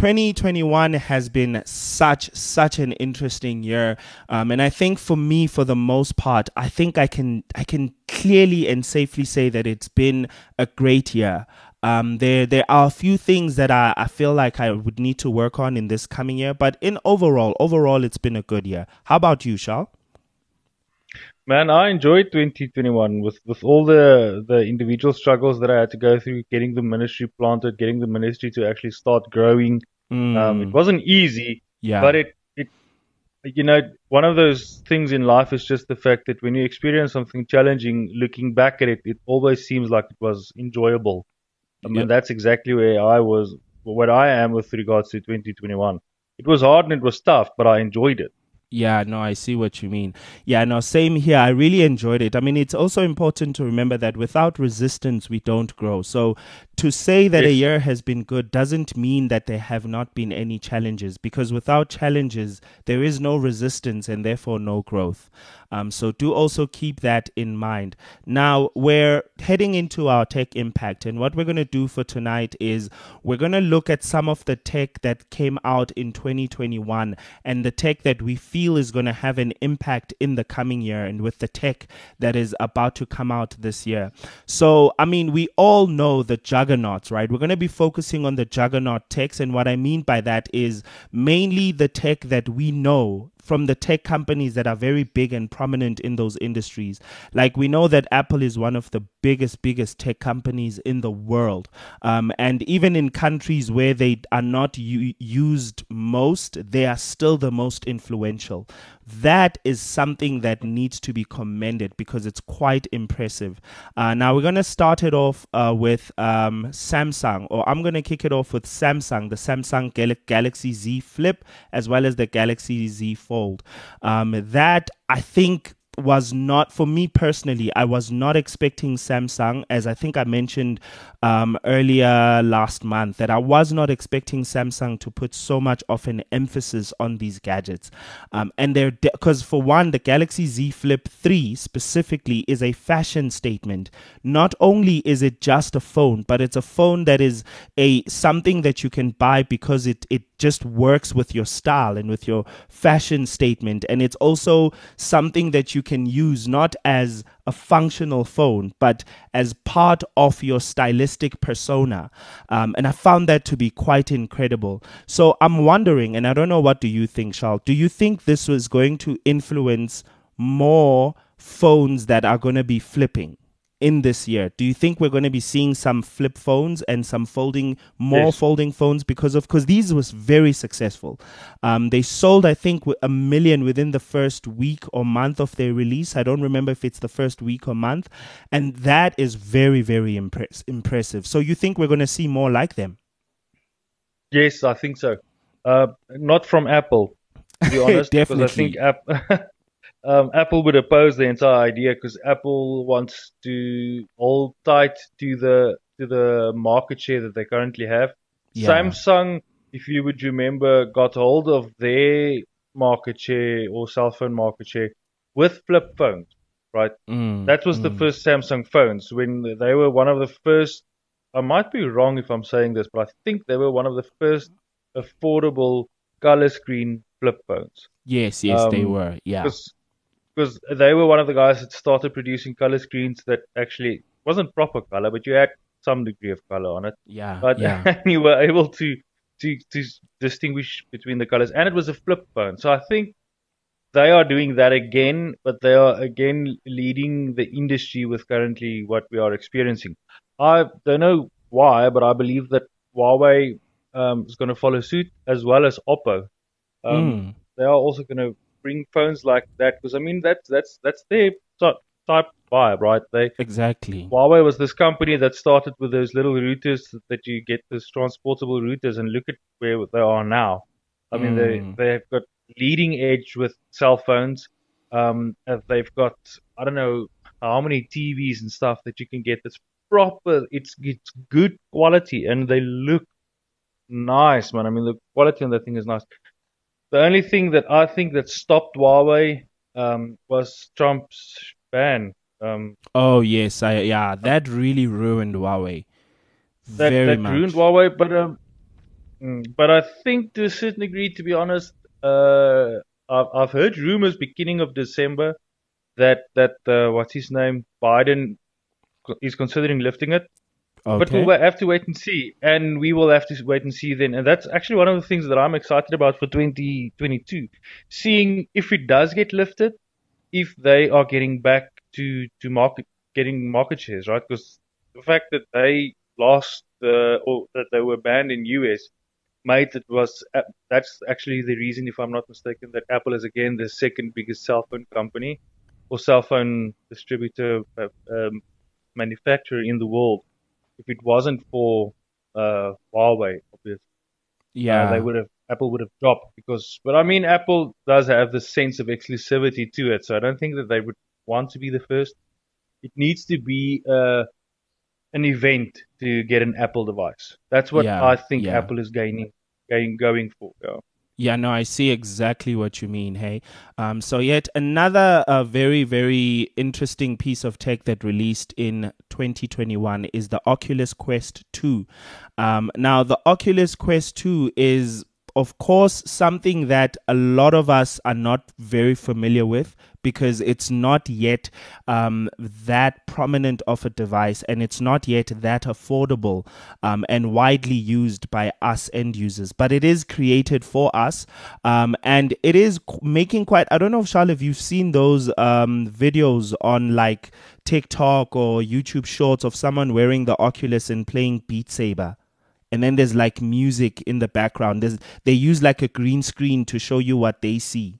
2021 has been such such an interesting year, um, and I think for me, for the most part, I think I can I can clearly and safely say that it's been a great year. Um, there there are a few things that I, I feel like I would need to work on in this coming year, but in overall, overall, it's been a good year. How about you, Charles? Man, I enjoyed 2021 with, with all the, the individual struggles that I had to go through, getting the ministry planted, getting the ministry to actually start growing. Mm. Um, it wasn't easy, yeah. but it, it, you know, one of those things in life is just the fact that when you experience something challenging, looking back at it, it always seems like it was enjoyable. I mean, that's exactly where I was, what I am with regards to 2021. It was hard and it was tough, but I enjoyed it. Yeah, no, I see what you mean. Yeah, no, same here. I really enjoyed it. I mean, it's also important to remember that without resistance, we don't grow. So to say that yes. a year has been good doesn't mean that there have not been any challenges because without challenges, there is no resistance and therefore no growth. Um, so do also keep that in mind. Now, we're heading into our tech impact, and what we're going to do for tonight is we're going to look at some of the tech that came out in 2021 and the tech that we feel is going to have an impact in the coming year and with the tech that is about to come out this year. So, I mean, we all know the juggernaut juggernauts, right? We're going to be focusing on the juggernaut techs. And what I mean by that is mainly the tech that we know from the tech companies that are very big and prominent in those industries. Like we know that Apple is one of the biggest, biggest tech companies in the world. Um, and even in countries where they are not u- used most, they are still the most influential. That is something that needs to be commended because it's quite impressive. Uh, now we're going to start it off uh, with um, Samsung, or I'm going to kick it off with Samsung, the Samsung Gal- Galaxy Z Flip, as well as the Galaxy Z Fold. Um, that I think was not for me personally i was not expecting samsung as i think i mentioned um, earlier last month that i was not expecting samsung to put so much of an emphasis on these gadgets um, and they're because de- for one the galaxy z flip 3 specifically is a fashion statement not only is it just a phone but it's a phone that is a something that you can buy because it it just works with your style and with your fashion statement. And it's also something that you can use not as a functional phone, but as part of your stylistic persona. Um, and I found that to be quite incredible. So I'm wondering, and I don't know what do you think, Charles? Do you think this was going to influence more phones that are going to be flipping? In this year? Do you think we're going to be seeing some flip phones and some folding more yes. folding phones because of because these was very successful. Um, they sold I think a million within the first week or month of their release. I don't remember if it's the first week or month, and that is very very impress- impressive. So you think we're going to see more like them? Yes, I think so. Uh, not from Apple, to be honest, because I think Apple. um, Apple would oppose the entire idea because Apple wants to hold tight to the to the market share that they currently have. Yeah. Samsung, if you would remember, got hold of their market share or cell phone market share with flip phones, right? Mm, that was mm. the first Samsung phones when they were one of the first. I might be wrong if I'm saying this, but I think they were one of the first affordable color screen flip phones. Yes, yes, um, they were. Yeah because they were one of the guys that started producing color screens that actually wasn't proper color, but you had some degree of color on it. Yeah. But yeah. you were able to to to distinguish between the colors, and it was a flip phone. So I think they are doing that again, but they are again leading the industry with currently what we are experiencing. I don't know why, but I believe that Huawei um, is going to follow suit as well as Oppo. Um, mm. They are also going to bring phones like that because I mean that's that's that's their type vibe, right? They exactly. Huawei was this company that started with those little routers that you get those transportable routers, and look at where they are now. I mean, mm. they they've got leading edge with cell phones. Um, they've got I don't know how many TVs and stuff that you can get that's proper. It's it's good quality and they look nice, man. I mean, the quality on that thing is nice. The only thing that I think that stopped Huawei um, was Trump's ban. Um, oh yes, I yeah, that really ruined Huawei. That, Very that much. ruined Huawei, but um, Mm, but I think to a certain degree, to be honest, uh, I've, I've heard rumors beginning of December that that uh, what's his name Biden is considering lifting it. Okay. But we'll have to wait and see, and we will have to wait and see then. And that's actually one of the things that I'm excited about for 2022, seeing if it does get lifted, if they are getting back to to market, getting market shares, right? Because the fact that they lost uh, or that they were banned in US made it was uh, that's actually the reason, if I'm not mistaken, that Apple is again the second biggest cell phone company or cell phone distributor uh, um, manufacturer in the world. If it wasn't for uh, Huawei, obviously, yeah, uh, they would have Apple would have dropped because. But I mean, Apple does have the sense of exclusivity to it, so I don't think that they would want to be the first. It needs to be uh, an event to get an Apple device. That's what yeah, I think yeah. Apple is gaining, going going for. Yeah. Yeah, no, I see exactly what you mean. Hey, um, so yet another uh, very, very interesting piece of tech that released in 2021 is the Oculus Quest 2. Um, now, the Oculus Quest 2 is of course, something that a lot of us are not very familiar with because it's not yet um, that prominent of a device and it's not yet that affordable um, and widely used by us end users. But it is created for us um, and it is making quite. I don't know, Charles, if you've seen those um, videos on like TikTok or YouTube shorts of someone wearing the Oculus and playing Beat Saber and then there's like music in the background. There's they use like a green screen to show you what they see.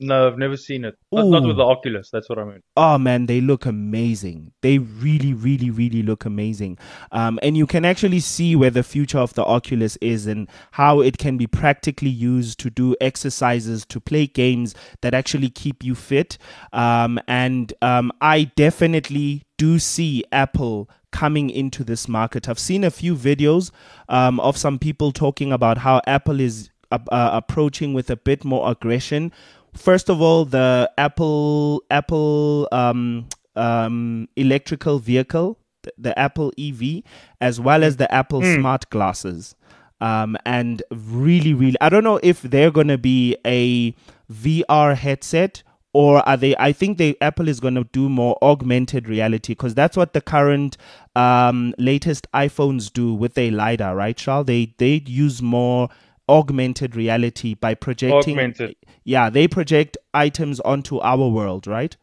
No, I've never seen it. Not, not, with the Oculus. That's what I mean. Oh man, they look amazing. They really, really, really look amazing. Um, and you can actually see where the future of the Oculus is and how it can be practically used to do exercises, to play games that actually keep you fit. Um, and um, I definitely do see Apple coming into this market. I've seen a few videos um, of some people talking about how Apple is uh, uh, approaching with a bit more aggression. First of all, the Apple Apple um, um, electrical vehicle, the, the, Apple EV, as well as the Apple mm. smart glasses. Um, and really, really, I don't know if they're going to be a VR headset or are they i think the apple is going to do more augmented reality because that's what the current um, latest iphones do with their lidar right charles they they use more augmented reality by projecting augmented. yeah they project items onto our world right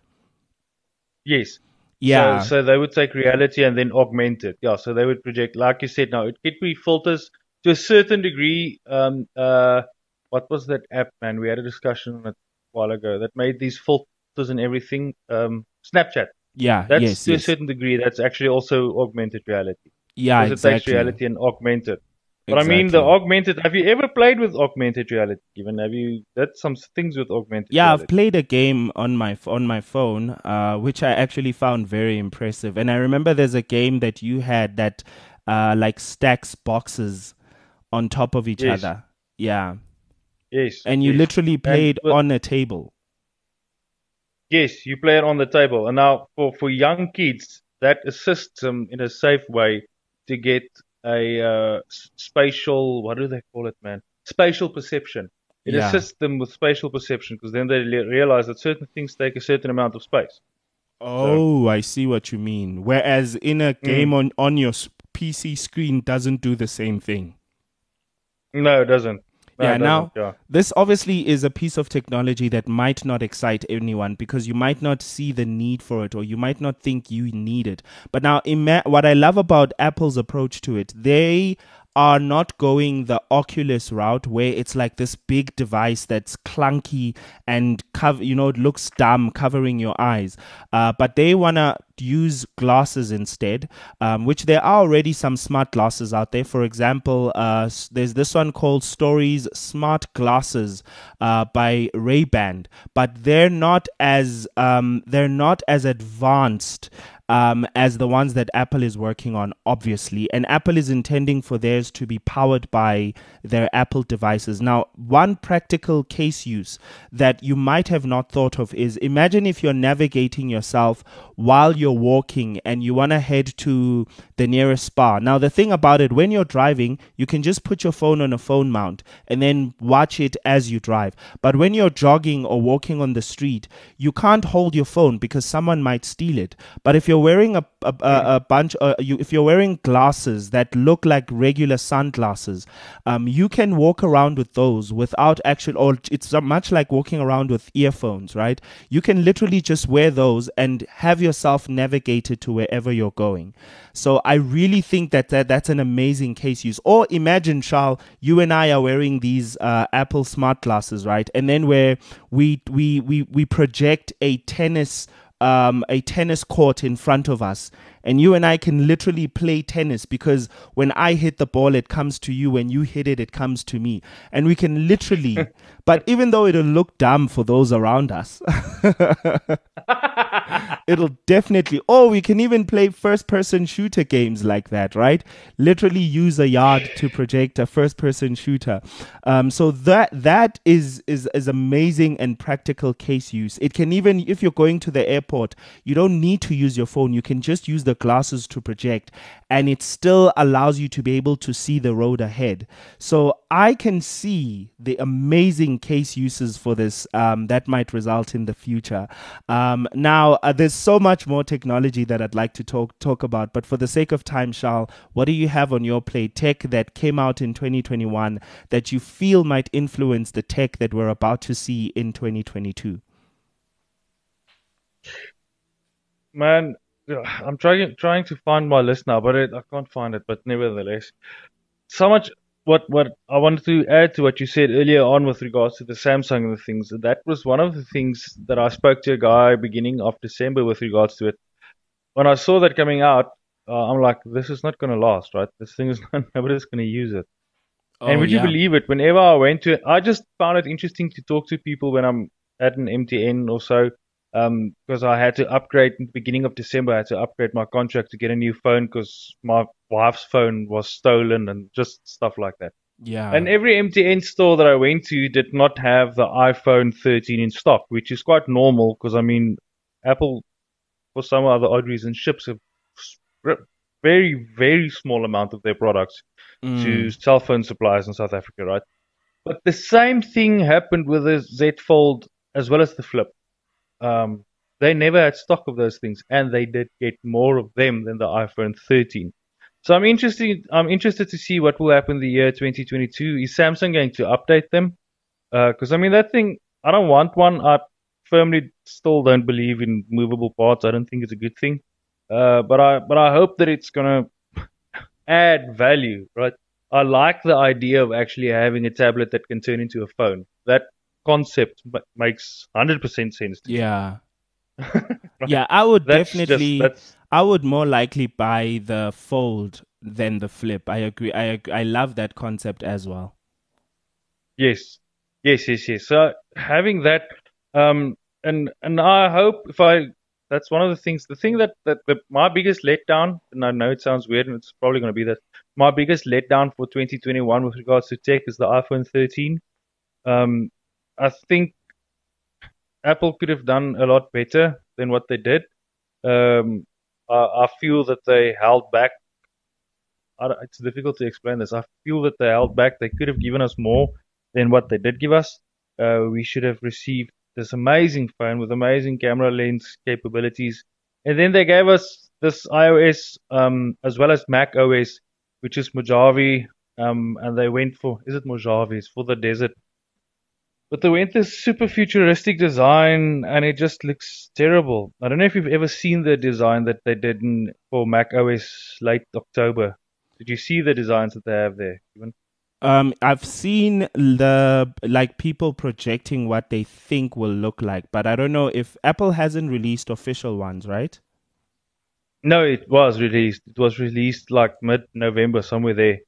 yes yeah so, so they would take reality and then augment it yeah so they would project like you said now it could be filters to a certain degree um uh what was that app man we had a discussion on it while ago that made these filters and everything. Um, Snapchat. Yeah, that's yes, to yes. a certain degree. That's actually also augmented reality. Yeah, because exactly. it takes reality and augmented. But exactly. I mean, the augmented. Have you ever played with augmented reality? Even have you? That's some things with augmented. Yeah, reality. I've played a game on my on my phone, uh, which I actually found very impressive. And I remember there's a game that you had that uh, like stacks boxes on top of each yes. other. Yeah. Yes. And you yes. literally played and, on a table. Yes, you play it on the table. And now for, for young kids, that assists them in a safe way to get a uh, spatial, what do they call it, man? Spatial perception. It yeah. assists them with spatial perception because then they realize that certain things take a certain amount of space. Oh, so. I see what you mean. Whereas in a game mm. on, on your PC screen doesn't do the same thing. No, it doesn't yeah, now yeah. this obviously is a piece of technology that might not excite anyone because you might not see the need for it or you might not think you need it. But now, ima- what I love about Apple's approach to it, they are not going the Oculus route where it's like this big device that's clunky and cover, you know, it looks dumb covering your eyes. Uh, but they want to use glasses instead, um, which there are already some smart glasses out there. For example, uh, there's this one called Stories Smart Glasses uh, by Ray Ban, but they're not as um, they're not as advanced um, as the ones that Apple is working on, obviously. And Apple is intending for theirs to be powered by their Apple devices. Now, one practical case use that you might have not thought of is imagine if you're navigating yourself while you're walking and you want to head to the nearest spa. Now, the thing about it, when you're driving, you can just put your phone on a phone mount and then watch it as you drive. But when you're jogging or walking on the street, you can't hold your phone because someone might steal it. But if you're wearing a, a, a, a bunch, uh, you, if you're wearing glasses that look like regular sunglasses, um, you can walk around with those without actual, or it's much like walking around with earphones, right? You can literally just wear those and have yourself navigated to wherever you're going. So I really think that, that that's an amazing case use. Or imagine, Charles, you and I are wearing these uh, Apple smart glasses, right? And then where we we we we project a tennis um, a tennis court in front of us and you and I can literally play tennis because when I hit the ball, it comes to you. When you hit it, it comes to me. And we can literally, but even though it'll look dumb for those around us, it'll definitely, oh, we can even play first person shooter games like that, right? Literally use a yard to project a first person shooter. Um, so that, that is, is, is amazing and practical case use. It can even, if you're going to the airport, you don't need to use your phone. You can just use the glasses to project and it still allows you to be able to see the road ahead. So I can see the amazing case uses for this um, that might result in the future. Um, now, uh, there's so much more technology that I'd like to talk talk about, but for the sake of time, Charles, what do you have on your plate? Tech that came out in 2021 that you feel might influence the tech that we're about to see in 2022. Man, I'm trying trying to find my list now, but it, I can't find it. But nevertheless, so much. What what I wanted to add to what you said earlier on with regards to the Samsung and the things. That was one of the things that I spoke to a guy beginning of December with regards to it. When I saw that coming out, uh, I'm like, this is not going to last, right? This thing is not, nobody's going to use it. Oh, and would yeah. you believe it? Whenever I went to I just found it interesting to talk to people when I'm at an MTN or so um, because I had to upgrade in the beginning of December. I had to upgrade my contract to get a new phone because my wife's phone was stolen and just stuff like that. Yeah. And every MTN store that I went to did not have the iPhone 13 in stock, which is quite normal because I mean, Apple, for some other odd reason, ships a very, very small amount of their products mm. to cell phone suppliers in South Africa, right? But the same thing happened with the Z Fold as well as the Flip. Um, they never had stock of those things, and they did get more of them than the iPhone 13. So I'm interested. I'm interested to see what will happen in the year 2022. Is Samsung going to update them? Because uh, I mean that thing. I don't want one. I firmly still don't believe in movable parts. I don't think it's a good thing. Uh, but I but I hope that it's gonna add value, right? I like the idea of actually having a tablet that can turn into a phone. That concept makes 100% sense yeah. Yeah i would definitely just, i would more likely buy the fold than the flip. I agree i agree. i love that concept as well. Yes. Yes yes yes. So having that um and and i hope if i that's one of the things the thing that that the, my biggest letdown and i know it sounds weird and it's probably going to be that my biggest letdown for 2021 with regards to tech is the iphone 13 um I think Apple could have done a lot better than what they did. Um, I, I, feel that they held back. it's difficult to explain this. I feel that they held back. They could have given us more than what they did give us. Uh, we should have received this amazing phone with amazing camera lens capabilities. And then they gave us this iOS um, as well as Mac OS, which is Mojave. Um, and they went for, is it Mojave? It's for the desert but they went this super futuristic design and it just looks terrible. I don't know if you've ever seen the design that they did in, for Mac OS late October. Did you see the designs that they have there? Um, I've seen the like people projecting what they think will look like, but I don't know if Apple hasn't released official ones, right? No, it was released. It was released like mid November, somewhere there.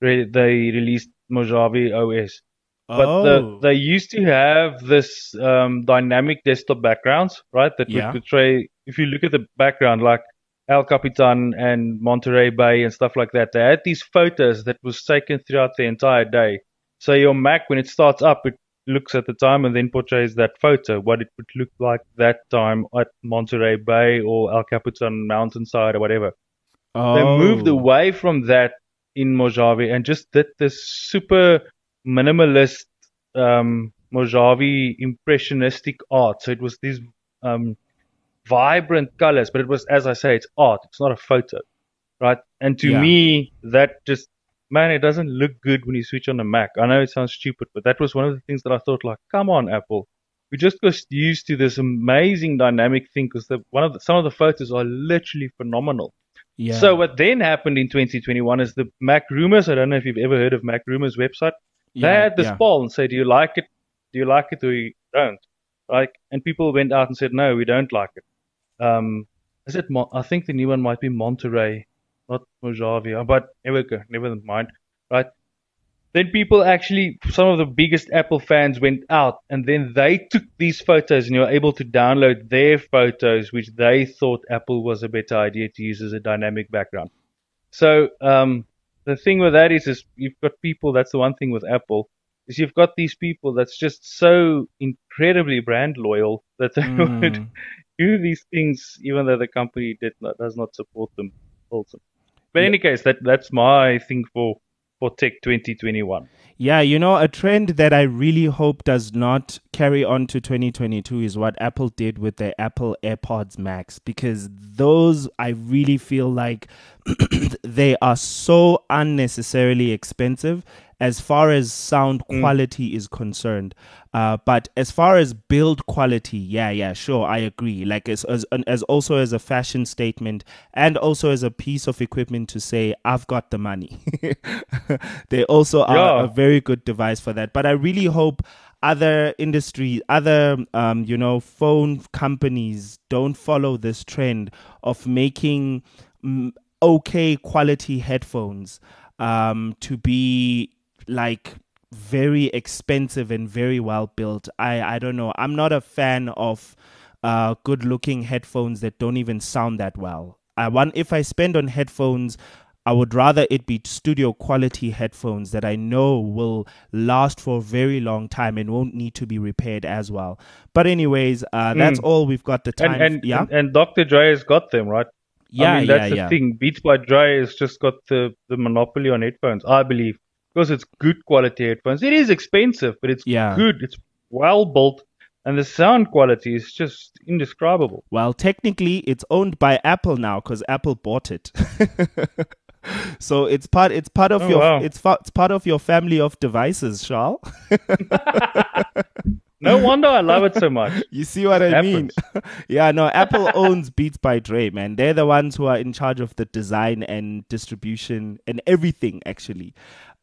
They released Mojave OS. But oh. the, they used to have this um, dynamic desktop backgrounds, right? That would portray. If you look at the background, like El Capitan and Monterey Bay and stuff like that. They had these photos that was taken throughout the entire day. So your Mac, when it starts up, it looks at the time and then portrays that photo, what it would look like that time at Monterey Bay or El Capitan mountainside or whatever. Oh. They moved away from that in Mojave and just did this super minimalist um, Mojave impressionistic art. So it was these um, vibrant colors, but it was, as I say, it's art. It's not a photo, right? And to yeah. me, that just man, it doesn't look good when you switch on the Mac. I know it sounds stupid, but that was one of the things that I thought, like, come on, Apple. We just got used to this amazing dynamic thing because one of the, some of the photos are literally phenomenal. Yeah. So what then happened in 2021 is the Mac Rumors. I don't know if you've ever heard of Mac Rumors website. Yeah, they had this yeah. poll and said, "Do you like it? Do you like it or you don't?" Like, and people went out and said, "No, we don't like it." Um, is it? Mo- I think the new one might be Monterey not Mojave, uh, but never, never mind, right? Then people actually, some of the biggest Apple fans went out and then they took these photos and you were able to download their photos, which they thought Apple was a better idea to use as a dynamic background. So, um, the thing with that is, is you've got people, that's the one thing with Apple, is you've got these people that's just so incredibly brand loyal that they mm. would do these things even though the company did not, does not support them also. But in any case, that that's my thing for for Tech 2021. Yeah, you know, a trend that I really hope does not carry on to 2022 is what Apple did with the Apple AirPods Max because those I really feel like they are so unnecessarily expensive as far as sound mm. quality mm. is concerned. Uh, but as far as build quality, yeah, yeah, sure, I agree. Like as, as as also as a fashion statement, and also as a piece of equipment to say I've got the money. they also are a very good device for that. But I really hope other industry, other um, you know, phone companies don't follow this trend of making mm, okay quality headphones um, to be like very expensive and very well built. I I don't know. I'm not a fan of uh, good looking headphones that don't even sound that well. I want if I spend on headphones, I would rather it be studio quality headphones that I know will last for a very long time and won't need to be repaired as well. But anyways, uh, that's mm. all we've got the time. And, and yeah, and, and Dr. Dre has got them right. Yeah, I mean, that's yeah, the yeah. thing. Beats by Dre has just got the the monopoly on headphones, I believe because it's good quality headphones. It is expensive, but it's yeah. good. It's well built, and the sound quality is just indescribable. Well, technically, it's owned by Apple now because Apple bought it. so it's part it's part of oh, your wow. it's it's part of your family of devices, Charles. no wonder I love it so much. You see what I mean? yeah, no, Apple owns Beats by Dre, man. They're the ones who are in charge of the design and distribution and everything actually.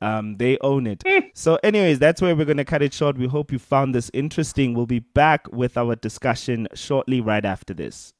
Um, they own it. Hmm. so, anyways, that's where we're going to cut it short. We hope you found this interesting. We'll be back with our discussion shortly right after this.